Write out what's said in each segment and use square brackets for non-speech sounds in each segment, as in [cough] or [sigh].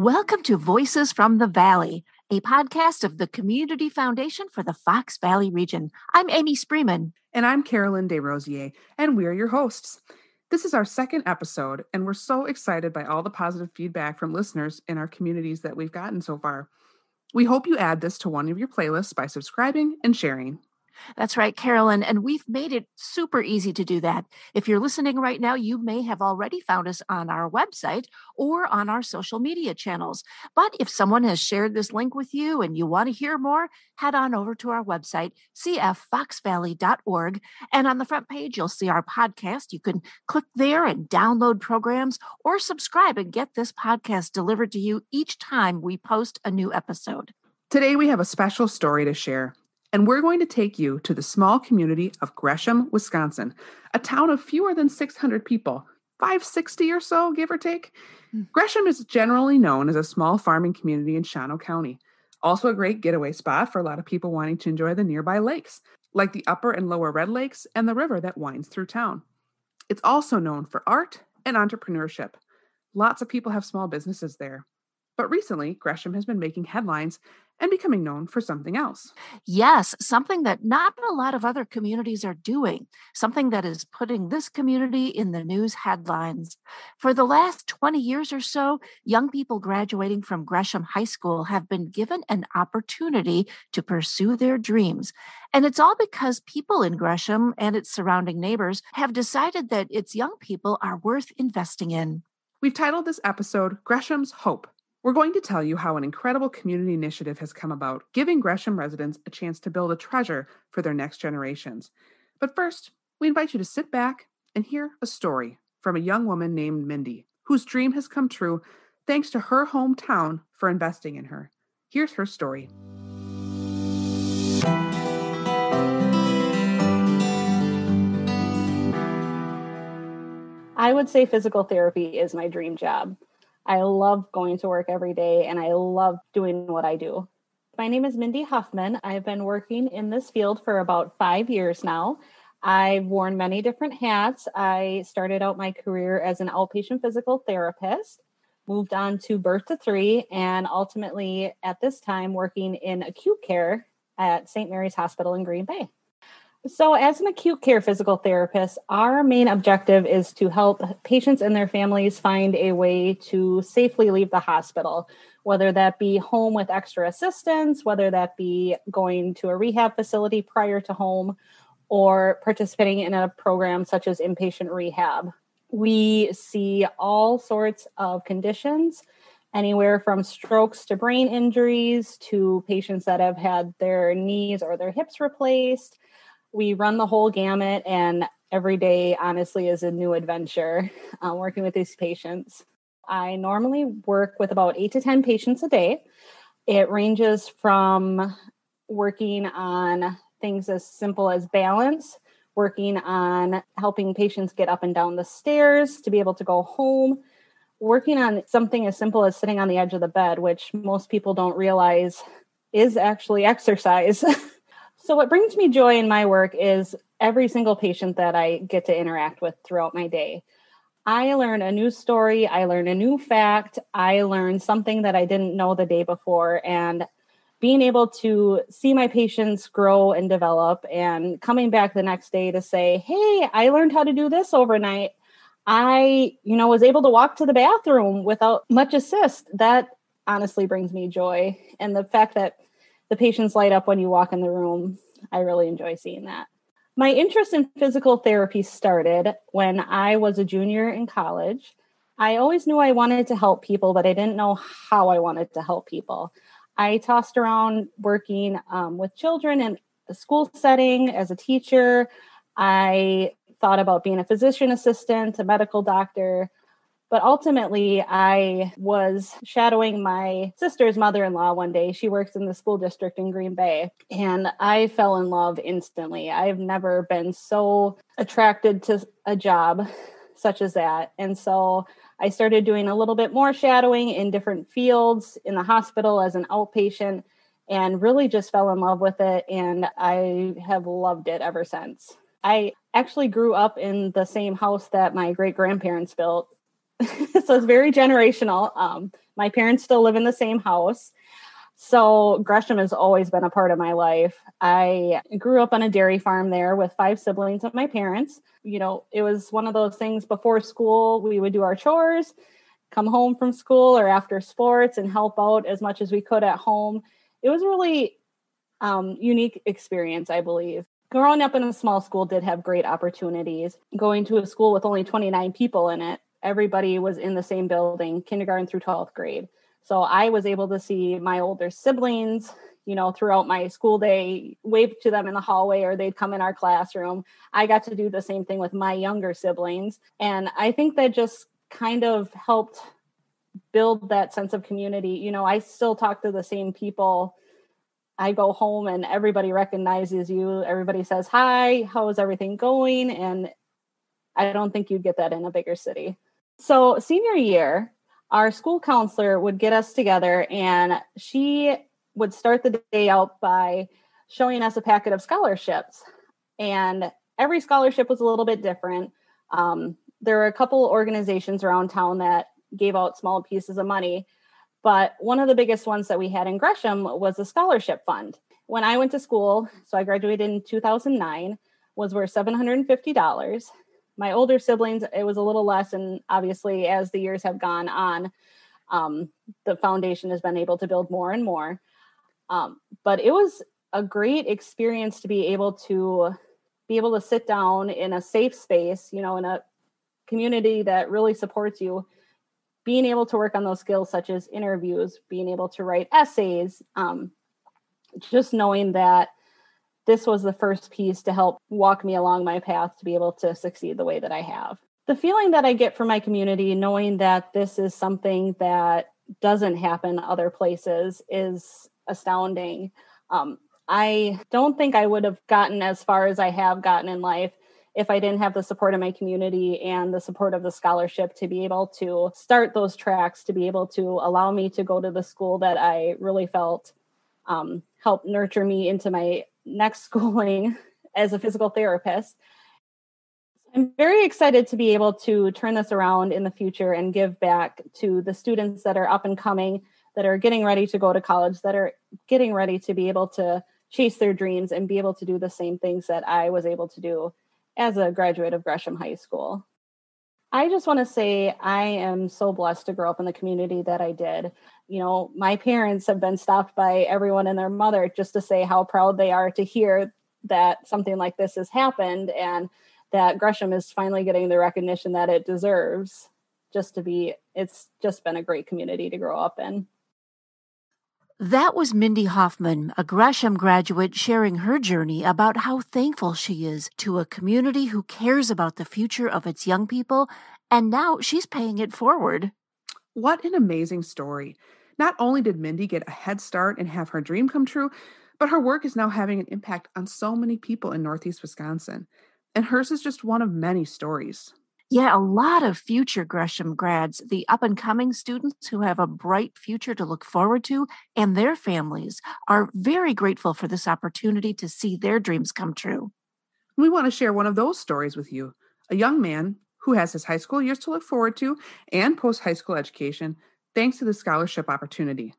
Welcome to Voices from the Valley, a podcast of the Community Foundation for the Fox Valley region. I'm Amy Spreeman. And I'm Carolyn Desrosiers, and we're your hosts. This is our second episode, and we're so excited by all the positive feedback from listeners in our communities that we've gotten so far. We hope you add this to one of your playlists by subscribing and sharing. That's right, Carolyn. And we've made it super easy to do that. If you're listening right now, you may have already found us on our website or on our social media channels. But if someone has shared this link with you and you want to hear more, head on over to our website, cffoxvalley.org. And on the front page, you'll see our podcast. You can click there and download programs or subscribe and get this podcast delivered to you each time we post a new episode. Today, we have a special story to share and we're going to take you to the small community of Gresham, Wisconsin, a town of fewer than 600 people, 560 or so, give or take. Mm. Gresham is generally known as a small farming community in Shawano County. Also, a great getaway spot for a lot of people wanting to enjoy the nearby lakes, like the upper and lower Red Lakes and the river that winds through town. It's also known for art and entrepreneurship. Lots of people have small businesses there. But recently, Gresham has been making headlines and becoming known for something else. Yes, something that not a lot of other communities are doing, something that is putting this community in the news headlines. For the last 20 years or so, young people graduating from Gresham High School have been given an opportunity to pursue their dreams. And it's all because people in Gresham and its surrounding neighbors have decided that its young people are worth investing in. We've titled this episode Gresham's Hope we're going to tell you how an incredible community initiative has come about, giving Gresham residents a chance to build a treasure for their next generations. But first, we invite you to sit back and hear a story from a young woman named Mindy, whose dream has come true thanks to her hometown for investing in her. Here's her story. I would say physical therapy is my dream job. I love going to work every day and I love doing what I do. My name is Mindy Huffman. I've been working in this field for about five years now. I've worn many different hats. I started out my career as an outpatient physical therapist, moved on to birth to three, and ultimately at this time working in acute care at St. Mary's Hospital in Green Bay. So, as an acute care physical therapist, our main objective is to help patients and their families find a way to safely leave the hospital, whether that be home with extra assistance, whether that be going to a rehab facility prior to home, or participating in a program such as inpatient rehab. We see all sorts of conditions, anywhere from strokes to brain injuries to patients that have had their knees or their hips replaced we run the whole gamut and every day honestly is a new adventure uh, working with these patients. I normally work with about 8 to 10 patients a day. It ranges from working on things as simple as balance working on helping patients get up and down the stairs to be able to go home working on something as simple as sitting on the edge of the bed which most people don't realize is actually exercise [laughs] So, what brings me joy in my work is every single patient that I get to interact with throughout my day. I learn a new story, I learn a new fact, I learn something that I didn't know the day before. And being able to see my patients grow and develop and coming back the next day to say, Hey, I learned how to do this overnight. I, you know, was able to walk to the bathroom without much assist. That honestly brings me joy. And the fact that the patients light up when you walk in the room. I really enjoy seeing that. My interest in physical therapy started when I was a junior in college. I always knew I wanted to help people, but I didn't know how I wanted to help people. I tossed around working um, with children in a school setting as a teacher. I thought about being a physician assistant, a medical doctor. But ultimately, I was shadowing my sister's mother in law one day. She works in the school district in Green Bay, and I fell in love instantly. I've never been so attracted to a job such as that. And so I started doing a little bit more shadowing in different fields in the hospital as an outpatient and really just fell in love with it. And I have loved it ever since. I actually grew up in the same house that my great grandparents built [laughs] so it's very generational. Um, my parents still live in the same house. So Gresham has always been a part of my life. I grew up on a dairy farm there with five siblings of my parents. You know, it was one of those things before school, we would do our chores, come home from school or after sports and help out as much as we could at home. It was a really um, unique experience, I believe. Growing up in a small school did have great opportunities. Going to a school with only 29 people in it, everybody was in the same building, kindergarten through 12th grade. So I was able to see my older siblings, you know, throughout my school day, wave to them in the hallway or they'd come in our classroom. I got to do the same thing with my younger siblings. And I think that just kind of helped build that sense of community. You know, I still talk to the same people. I go home and everybody recognizes you. Everybody says, Hi, how is everything going? And I don't think you'd get that in a bigger city. So, senior year, our school counselor would get us together and she would start the day out by showing us a packet of scholarships. And every scholarship was a little bit different. Um, there were a couple organizations around town that gave out small pieces of money, but one of the biggest ones that we had in Gresham was a scholarship fund. When I went to school, so I graduated in 2009, was worth $750 my older siblings it was a little less and obviously as the years have gone on um, the foundation has been able to build more and more. Um, but it was a great experience to be able to be able to sit down in a safe space you know in a community that really supports you being able to work on those skills such as interviews being able to write essays um, just knowing that this was the first piece to help walk me along my path to be able to succeed the way that I have. The feeling that I get from my community, knowing that this is something that doesn't happen other places, is astounding. Um, I don't think I would have gotten as far as I have gotten in life if I didn't have the support of my community and the support of the scholarship to be able to start those tracks, to be able to allow me to go to the school that I really felt um, helped nurture me into my next [laughs] schooling as a physical therapist. I'm very excited to be able to turn this around in the future and give back to the students that are up and coming, that are getting ready to go to college, that are getting ready to be able to chase their dreams and be able to do the same things that I was able to do as a graduate of Gresham High School. I just want to say I am so blessed to grow up in the community that I did you know, my parents have been stopped by everyone and their mother just to say how proud they are to hear that something like this has happened and that Gresham is finally getting the recognition that it deserves just to be it's just been a great community to grow up in. That was Mindy Hoffman, a Gresham graduate, sharing her journey about how thankful she is to a community who cares about the future of its young people, and now she's paying it forward. What an amazing story. Not only did Mindy get a head start and have her dream come true, but her work is now having an impact on so many people in Northeast Wisconsin. And hers is just one of many stories. Yeah, a lot of future Gresham grads, the up and coming students who have a bright future to look forward to, and their families are very grateful for this opportunity to see their dreams come true. We want to share one of those stories with you. A young man who has his high school years to look forward to and post high school education thanks to the scholarship opportunity.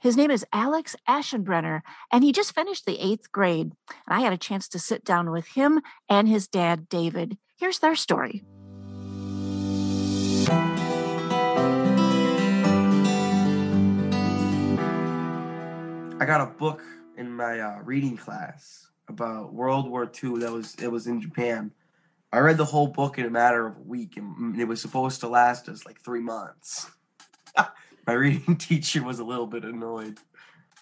His name is Alex Aschenbrenner, and he just finished the eighth grade. And I had a chance to sit down with him and his dad, David. Here's their story. I got a book in my uh, reading class about World War II. That was it was in Japan. I read the whole book in a matter of a week, and it was supposed to last us like three months. [laughs] My reading [laughs] teacher was a little bit annoyed.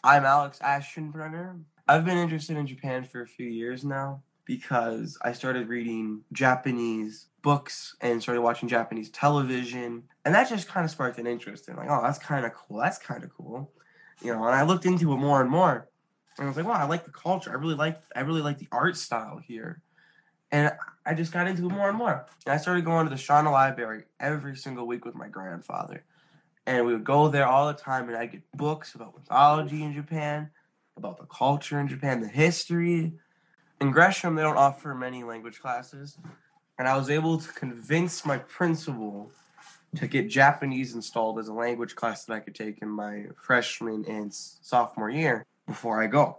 I'm Alex Aschenbrenner. I've been interested in Japan for a few years now because I started reading Japanese books and started watching Japanese television. And that just kind of sparked an interest in like, oh, that's kind of cool. That's kind of cool. You know, and I looked into it more and more. And I was like, wow, I like the culture. I really like I really like the art style here. And I just got into it more and more. And I started going to the Shawano Library every single week with my grandfather and we would go there all the time and I'd get books about mythology in Japan, about the culture in Japan, the history. In Gresham, they don't offer many language classes, and I was able to convince my principal to get Japanese installed as a language class that I could take in my freshman and sophomore year before I go.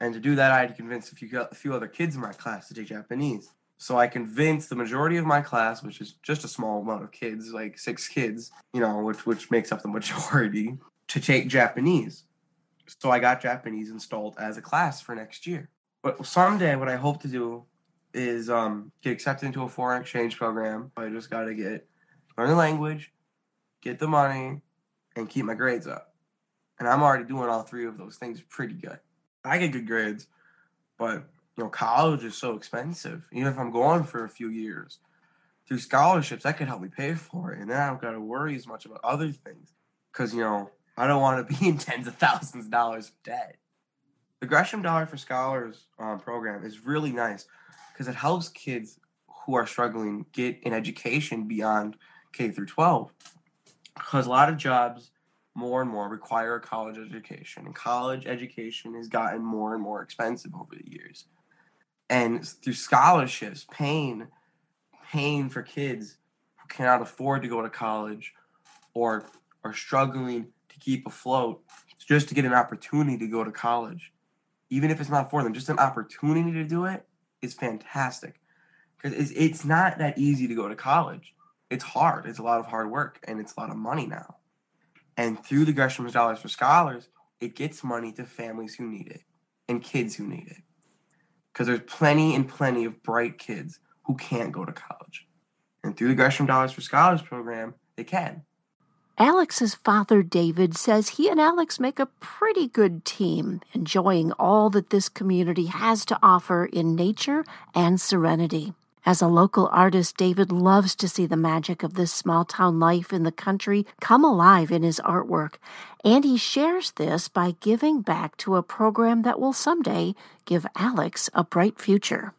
And to do that, I had to convince a few, a few other kids in my class to take Japanese. So I convinced the majority of my class, which is just a small amount of kids, like six kids, you know, which which makes up the majority, to take Japanese. So I got Japanese installed as a class for next year. But someday, what I hope to do is um, get accepted into a foreign exchange program. I just got to get learn the language, get the money, and keep my grades up. And I'm already doing all three of those things pretty good. I get good grades, but know, college is so expensive. Even if I'm going for a few years, through scholarships, that could help me pay for it, and then I don't got to worry as much about other things. Because you know, I don't want to be [laughs] in tens of thousands of dollars of debt. The Gresham Dollar for Scholars um, program is really nice because it helps kids who are struggling get an education beyond K through 12. Because a lot of jobs more and more require a college education, and college education has gotten more and more expensive over the years. And through scholarships, paying paying for kids who cannot afford to go to college or are struggling to keep afloat just to get an opportunity to go to college, even if it's not for them, just an opportunity to do it is fantastic because it's, it's not that easy to go to college. It's hard. It's a lot of hard work and it's a lot of money now. And through the Gresham Dollars for Scholars, it gets money to families who need it and kids who need it. Because there's plenty and plenty of bright kids who can't go to college. And through the Gresham Dollars for Scholars program, they can. Alex's father, David, says he and Alex make a pretty good team, enjoying all that this community has to offer in nature and serenity. As a local artist, David loves to see the magic of this small town life in the country come alive in his artwork, and he shares this by giving back to a program that will someday give Alex a bright future.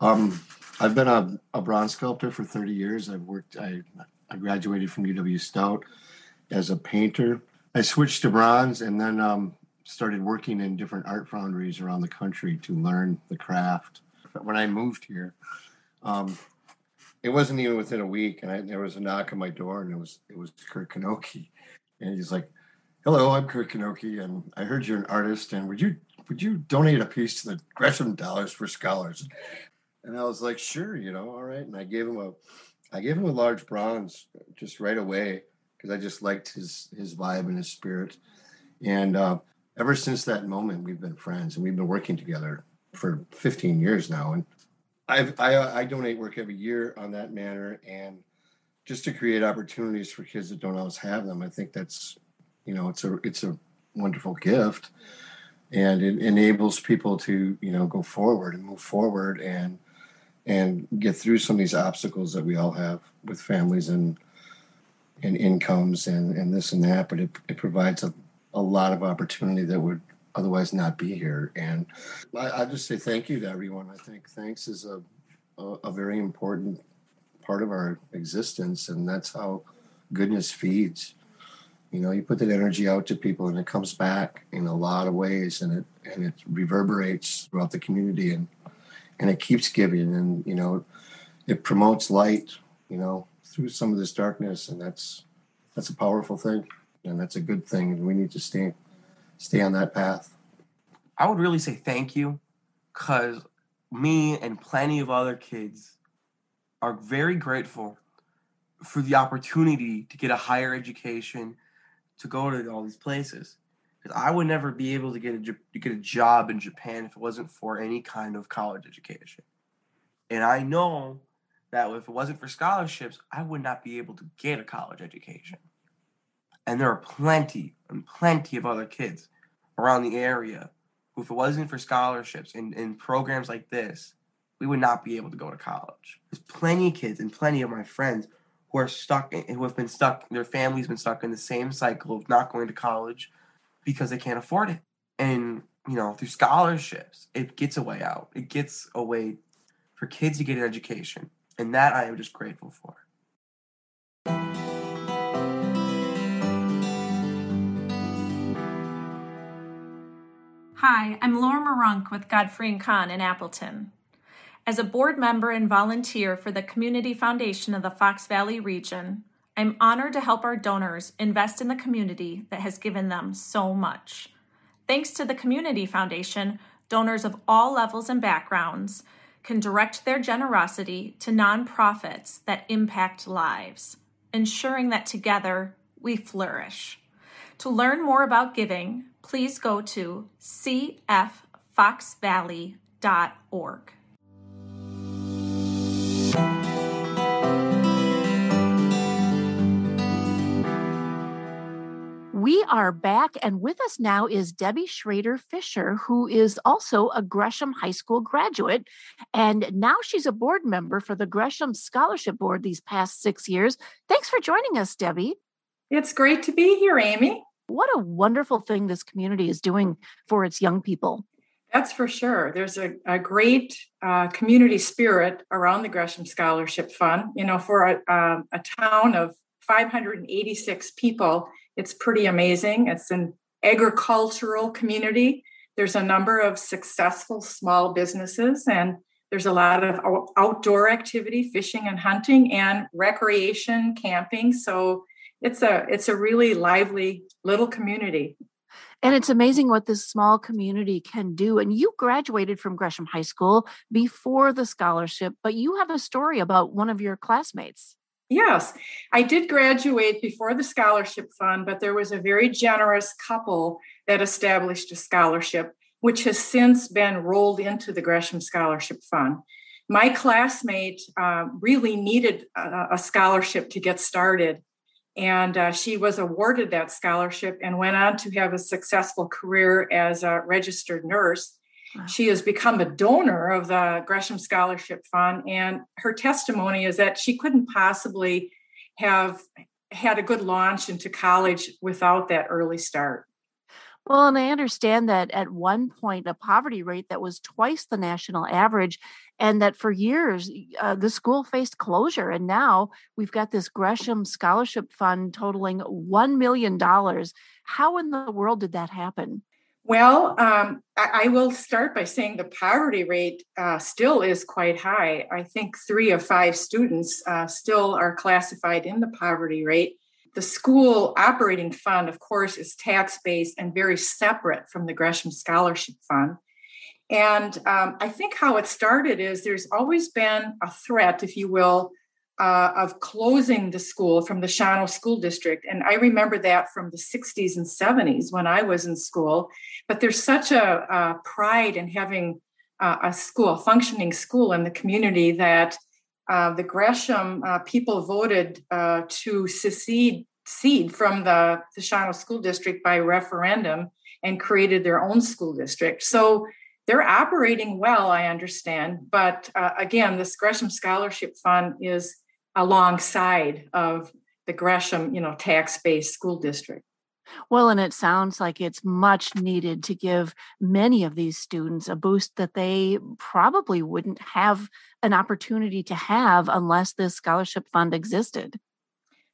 Um, I've been a, a bronze sculptor for 30 years. I've worked, I I graduated from UW Stout as a painter. I switched to bronze and then um, started working in different art foundries around the country to learn the craft. When I moved here, um, it wasn't even within a week, and I, there was a knock on my door, and it was it was Kurt Kanoki, and he's like, "Hello, I'm Kurt Kanoki, and I heard you're an artist, and would you would you donate a piece to the Gresham Dollars for Scholars?" And I was like, "Sure, you know, all right." And I gave him a I gave him a large bronze just right away because I just liked his his vibe and his spirit. And uh, ever since that moment, we've been friends and we've been working together for 15 years now. And I've, I uh, I donate work every year on that manner and just to create opportunities for kids that don't always have them. I think that's you know it's a it's a wonderful gift and it enables people to you know go forward and move forward and and get through some of these obstacles that we all have with families and and incomes and, and this and that, but it, it provides a, a lot of opportunity that would otherwise not be here. And I, I just say thank you to everyone. I think thanks is a, a, a very important part of our existence, and that's how goodness feeds. You know, you put that energy out to people, and it comes back in a lot of ways, and it and it reverberates throughout the community. And and it keeps giving and you know it promotes light you know through some of this darkness and that's that's a powerful thing and that's a good thing and we need to stay stay on that path i would really say thank you because me and plenty of other kids are very grateful for the opportunity to get a higher education to go to all these places I would never be able to get a to get a job in Japan if it wasn't for any kind of college education. And I know that if it wasn't for scholarships, I would not be able to get a college education. And there are plenty and plenty of other kids around the area who, if it wasn't for scholarships and, and programs like this, we would not be able to go to college. There's plenty of kids and plenty of my friends who are stuck, who have been stuck, their family's been stuck in the same cycle of not going to college because they can't afford it. And, you know, through scholarships, it gets a way out. It gets a way for kids to get an education. And that I am just grateful for. Hi, I'm Laura Marunk with Godfrey and Kahn in Appleton. As a board member and volunteer for the Community Foundation of the Fox Valley region, I'm honored to help our donors invest in the community that has given them so much. Thanks to the Community Foundation, donors of all levels and backgrounds can direct their generosity to nonprofits that impact lives, ensuring that together we flourish. To learn more about giving, please go to cffoxvalley.org. We are back, and with us now is Debbie Schrader Fisher, who is also a Gresham High School graduate. And now she's a board member for the Gresham Scholarship Board these past six years. Thanks for joining us, Debbie. It's great to be here, Amy. What a wonderful thing this community is doing for its young people. That's for sure. There's a, a great uh, community spirit around the Gresham Scholarship Fund. You know, for a, uh, a town of 586 people, it's pretty amazing. It's an agricultural community. There's a number of successful small businesses, and there's a lot of outdoor activity, fishing and hunting, and recreation, camping. So it's a it's a really lively little community. And it's amazing what this small community can do. And you graduated from Gresham High School before the scholarship, but you have a story about one of your classmates. Yes, I did graduate before the scholarship fund, but there was a very generous couple that established a scholarship, which has since been rolled into the Gresham Scholarship Fund. My classmate uh, really needed a, a, scholarship to get started, and uh, she was awarded that scholarship and went on to have a successful career as a registered nurse. She has become a donor of the Gresham Scholarship Fund, and her testimony is that she couldn't possibly have had a good launch into college without that early start. Well, and I understand that at one point, a poverty rate that was twice the national average, and that for years uh, the school faced closure. And now we've got this Gresham Scholarship Fund totaling $1 million. How in the world did that happen? Well, um, I, I, will start by saying the poverty rate uh, still is quite high. I think three of five students uh, still are classified in the poverty rate. The school operating fund, of course, is tax based and very separate from the Gresham Scholarship Fund. And um, I think how it started is there's always been a threat, if you will, uh, of closing the school from the Shawano School District. And I remember that from the 60s and 70s when I was in school. But there's such a, a pride in having uh, a school, a functioning school in the community that uh, the Gresham uh, people voted uh, to secede seed from the, the School District by referendum and created their own school district. So they're operating well, I understand. But uh, again, this Gresham Scholarship Fund is alongside of the Gresham, you know, tax-based school district. Well, and it sounds like it's much needed to give many of these students a boost that they probably wouldn't have an opportunity to have unless this scholarship fund existed.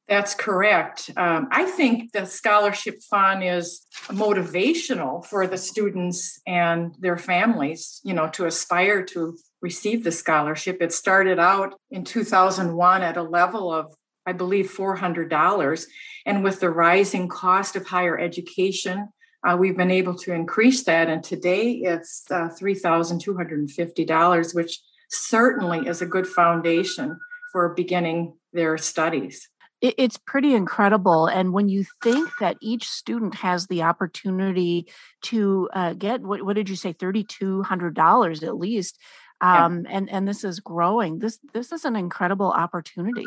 That's correct. Um, I think the scholarship fund is motivational for the students and their families, you know, to aspire to receive the scholarship. It started out in 2001 at a level of, I believe, $400. And with the rising cost of higher education, uh, we've been able to increase that. And today it's uh, $3,250, which certainly is a good foundation for beginning their studies it's pretty incredible. And when you think that each student has the opportunity to uh, get what, what did you say, thirty two hundred dollars at least, um, yeah. and and this is growing. This this is an incredible opportunity.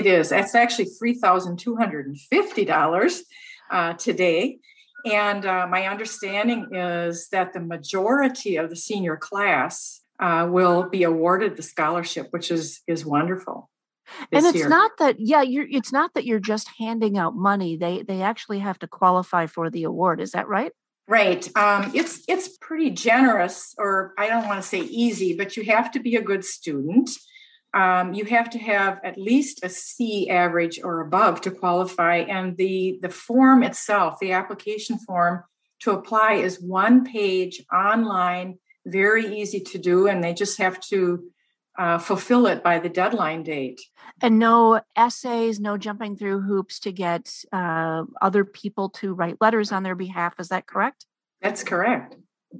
It is. It's actually three thousand two hundred and fifty dollars uh, today. And uh, my understanding is that the majority of the senior class uh, will be awarded the scholarship, which is is wonderful and it's year. not that yeah you're it's not that you're just handing out money they they actually have to qualify for the award is that right right um, it's it's pretty generous or i don't want to say easy but you have to be a good student um, you have to have at least a c average or above to qualify and the the form itself the application form to apply is one page online very easy to do and they just have to uh, fulfill it by the deadline date. And no essays, no jumping through hoops to get uh, other people to write letters on their behalf. Is that correct? That's correct.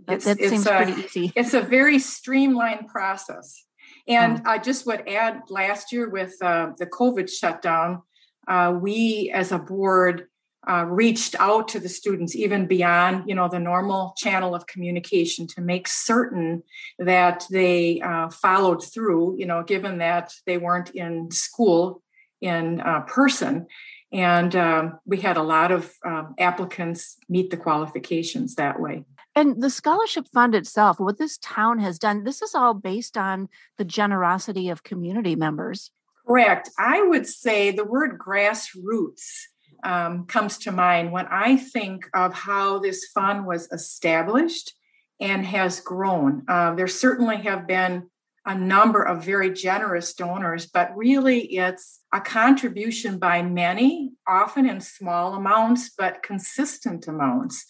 That, that seems a, pretty easy. It's a very streamlined process. And oh. I just would add last year with uh, the COVID shutdown, uh, we as a board uh, reached out to the students even beyond you know the normal channel of communication to make certain that they uh, followed through you know given that they weren't in school in uh, person and um, we had a lot of um, applicants meet the qualifications that way and the scholarship fund itself what this town has done this is all based on the generosity of community members correct i would say the word grassroots um, comes to mind when I think of how this fund was established and has grown. Uh, there certainly have been a number of very generous donors, but really it's a contribution by many, often in small amounts, but consistent amounts.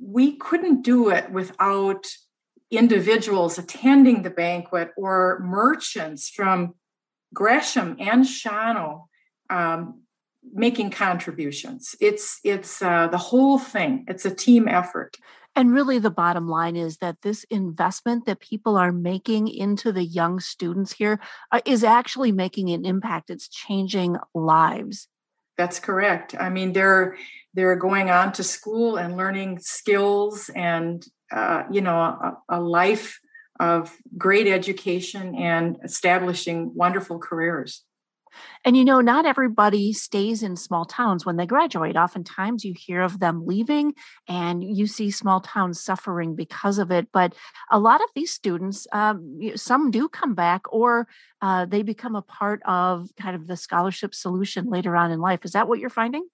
We couldn't do it without individuals attending the banquet or merchants from Gresham and Shawano um, making contributions. It's it's uh, the whole thing. It's a team effort. And really, the bottom line is that this investment that people are making into the young students here uh, is actually making an impact. It's changing lives. That's correct. I mean, they're they're going on to school and learning skills and uh, you know a, a life of great education and establishing wonderful careers. And you know, not everybody stays in small towns when they graduate. Oftentimes you hear of them leaving and you see small towns suffering because of it. But a lot of these students, um, some do come back or uh, they become a part of kind of the scholarship solution later on in life. Is that what you're finding?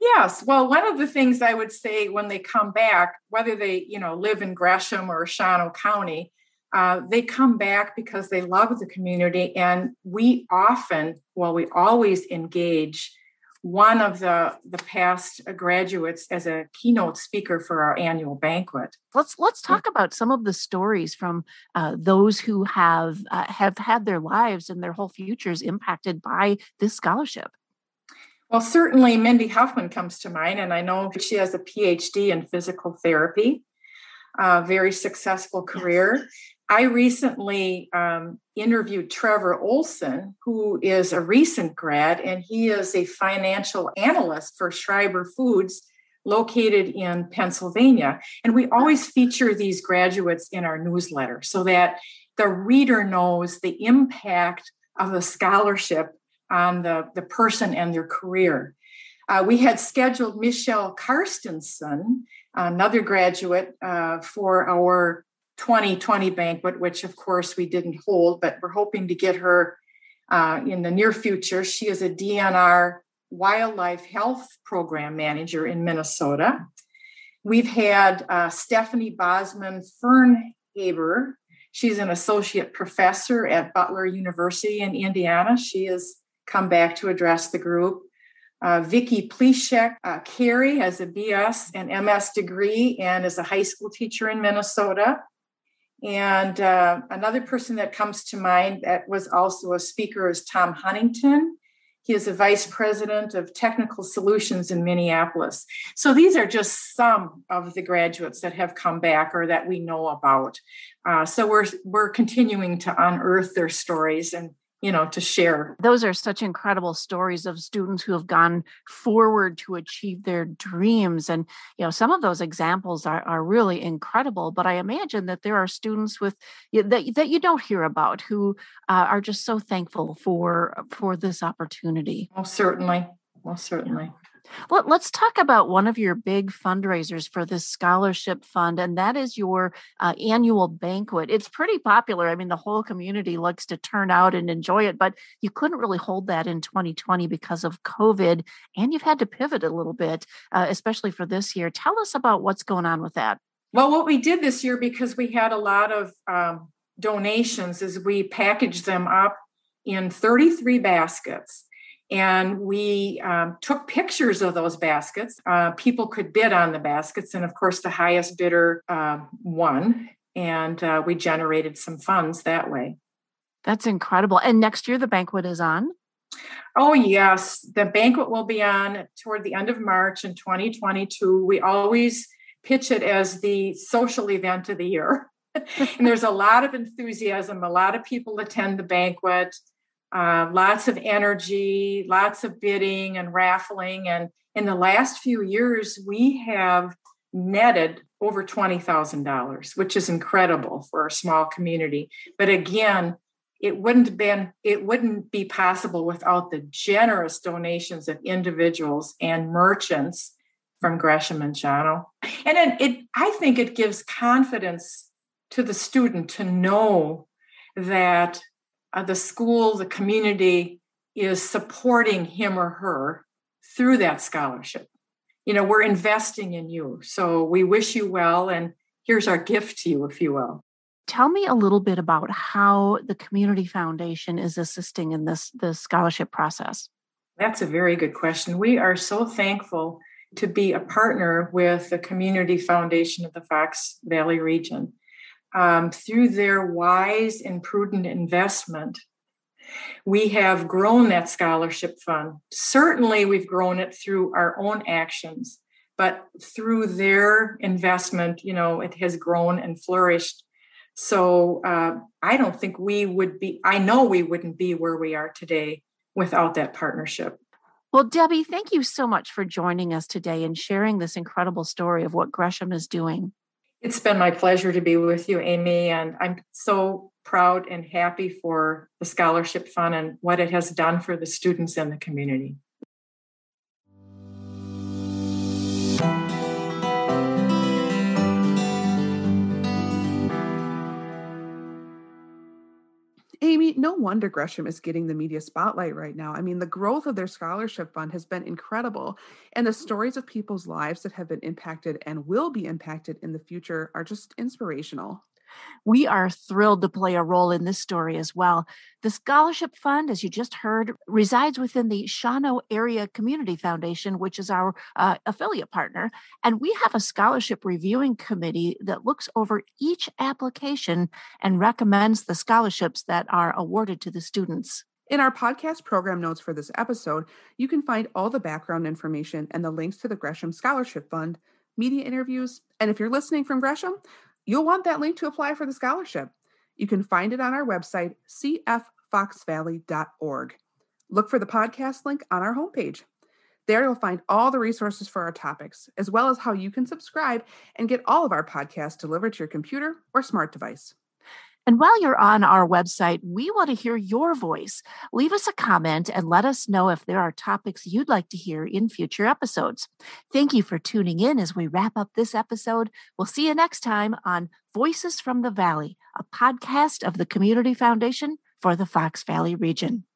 Yes. Well, one of the things I would say when they come back, whether they, you know, live in Gresham or Shawano County, uh, they come back because they love the community. And we often, well, we always engage one of the the past graduates as a keynote speaker for our annual banquet. Let's let's talk about some of the stories from uh, those who have uh, have had their lives and their whole futures impacted by this scholarship. Well, certainly Mindy Huffman comes to mind, and I know she has a PhD in physical therapy. A very successful career. Yes. I recently um, interviewed Trevor Olson, who is a recent grad, and he is a financial analyst for Schreiber Foods located in Pennsylvania. And we always feature these graduates in our newsletter so that the reader knows the impact of the scholarship on the, the person and their career. Uh, we had scheduled Michelle Carstensen, another graduate, uh, for our 2020 banquet, which of course we didn't hold, but we're hoping to get her uh, in the near future. She is a DNR Wildlife Health Program Manager in Minnesota. We've had uh, Stephanie Bosman Fernhaber. She's an associate professor at Butler University in Indiana. She has come back to address the group. Uh, Vicki Pleshek uh, Carey has a BS and MS degree and is a high school teacher in Minnesota. And uh, another person that comes to mind that was also a speaker is Tom Huntington. He is a vice president of technical solutions in Minneapolis. So these are just some of the graduates that have come back or that we know about. Uh, so we're we're continuing to unearth their stories and you know to share. Those are such incredible stories of students who have gone forward to achieve their dreams and you know some of those examples are, are really incredible but i imagine that there are students with that, that you don't hear about who uh, are just so thankful for for this opportunity. Most certainly. Most certainly well, let's talk about one of your big fundraisers for this scholarship fund, and that is your uh, annual banquet. It's pretty popular. I mean, the whole community likes to turn out and enjoy it, but you couldn't really hold that in 2020 because of COVID, and you've had to pivot a little bit, uh, especially for this year. Tell us about what's going on with that. Well, what we did this year, because we had a lot of um, donations, is we packaged them up in 33 baskets and we um, took pictures of those baskets. Uh, people could bid on the baskets, and of course, the highest bidder uh, won, and uh, we generated some funds that way. That's incredible. And next year, the banquet is on. Oh, yes. The banquet will be on toward the end of March in 2022. We always pitch it as the social event of the year. [laughs] and there's a lot of enthusiasm. A lot of people attend the banquet, uh, lots of energy, lots of bidding and raffling. And in the last few years, we have netted over $20,000, which is incredible for a small community. But again, it wouldn't been it wouldn't be possible without the generous donations of individuals and merchants from Gresham and Shawano. And it, it I think it gives confidence to the student to know that uh, the school, the community is supporting him or her through that scholarship. You know, we're investing in you. So we wish you well and here's our gift to you if you will. Tell me a little bit about how the Community Foundation is assisting in this, this scholarship process. That's a very good question. We are so thankful to be a partner with the Community Foundation of the Fox Valley region. Um, through their wise and prudent investment, we have grown that scholarship fund. Certainly, we've grown it through our own actions, but through their investment, you know, it has grown and flourished so uh, I don't think we would be, I know we wouldn't be where we are today without that partnership. Well, Debbie, thank you so much for joining us today and sharing this incredible story of what Gresham is doing. It's been my pleasure to be with you, Amy, and I'm so proud and happy for the Scholarship Fund and what it has done for the students in the community. Amy, no wonder Gresham is getting the media spotlight right now. I mean, the growth of their scholarship fund has been incredible, and the stories of people's lives that have been impacted and will be impacted in the future are just inspirational. We are thrilled to play a role in this story as well. The Scholarship Fund, as you just heard, resides within the Shawano Area Community Foundation, which is our uh, affiliate partner. And we have a scholarship reviewing committee that looks over each application and recommends the scholarships that are awarded to the students. In our podcast program notes for this episode, you can find all the background information and the links to the Gresham Scholarship Fund, media interviews, and if you're listening from Gresham, You'll want that link to apply for the scholarship. You can find it on our website, cffoxvalley.org. Look for the podcast link on our homepage. There you'll find all the resources for our topics, as well as how you can subscribe and get all of our podcasts delivered to your computer or smart device. And while you're on our website, we want to hear your voice. Leave us a comment and let us know if there are topics you'd like to hear in future episodes. Thank you for tuning in as we wrap up this episode. We'll see you next time on Voices from the Valley, a podcast of the Community Foundation for the Fox Valley region.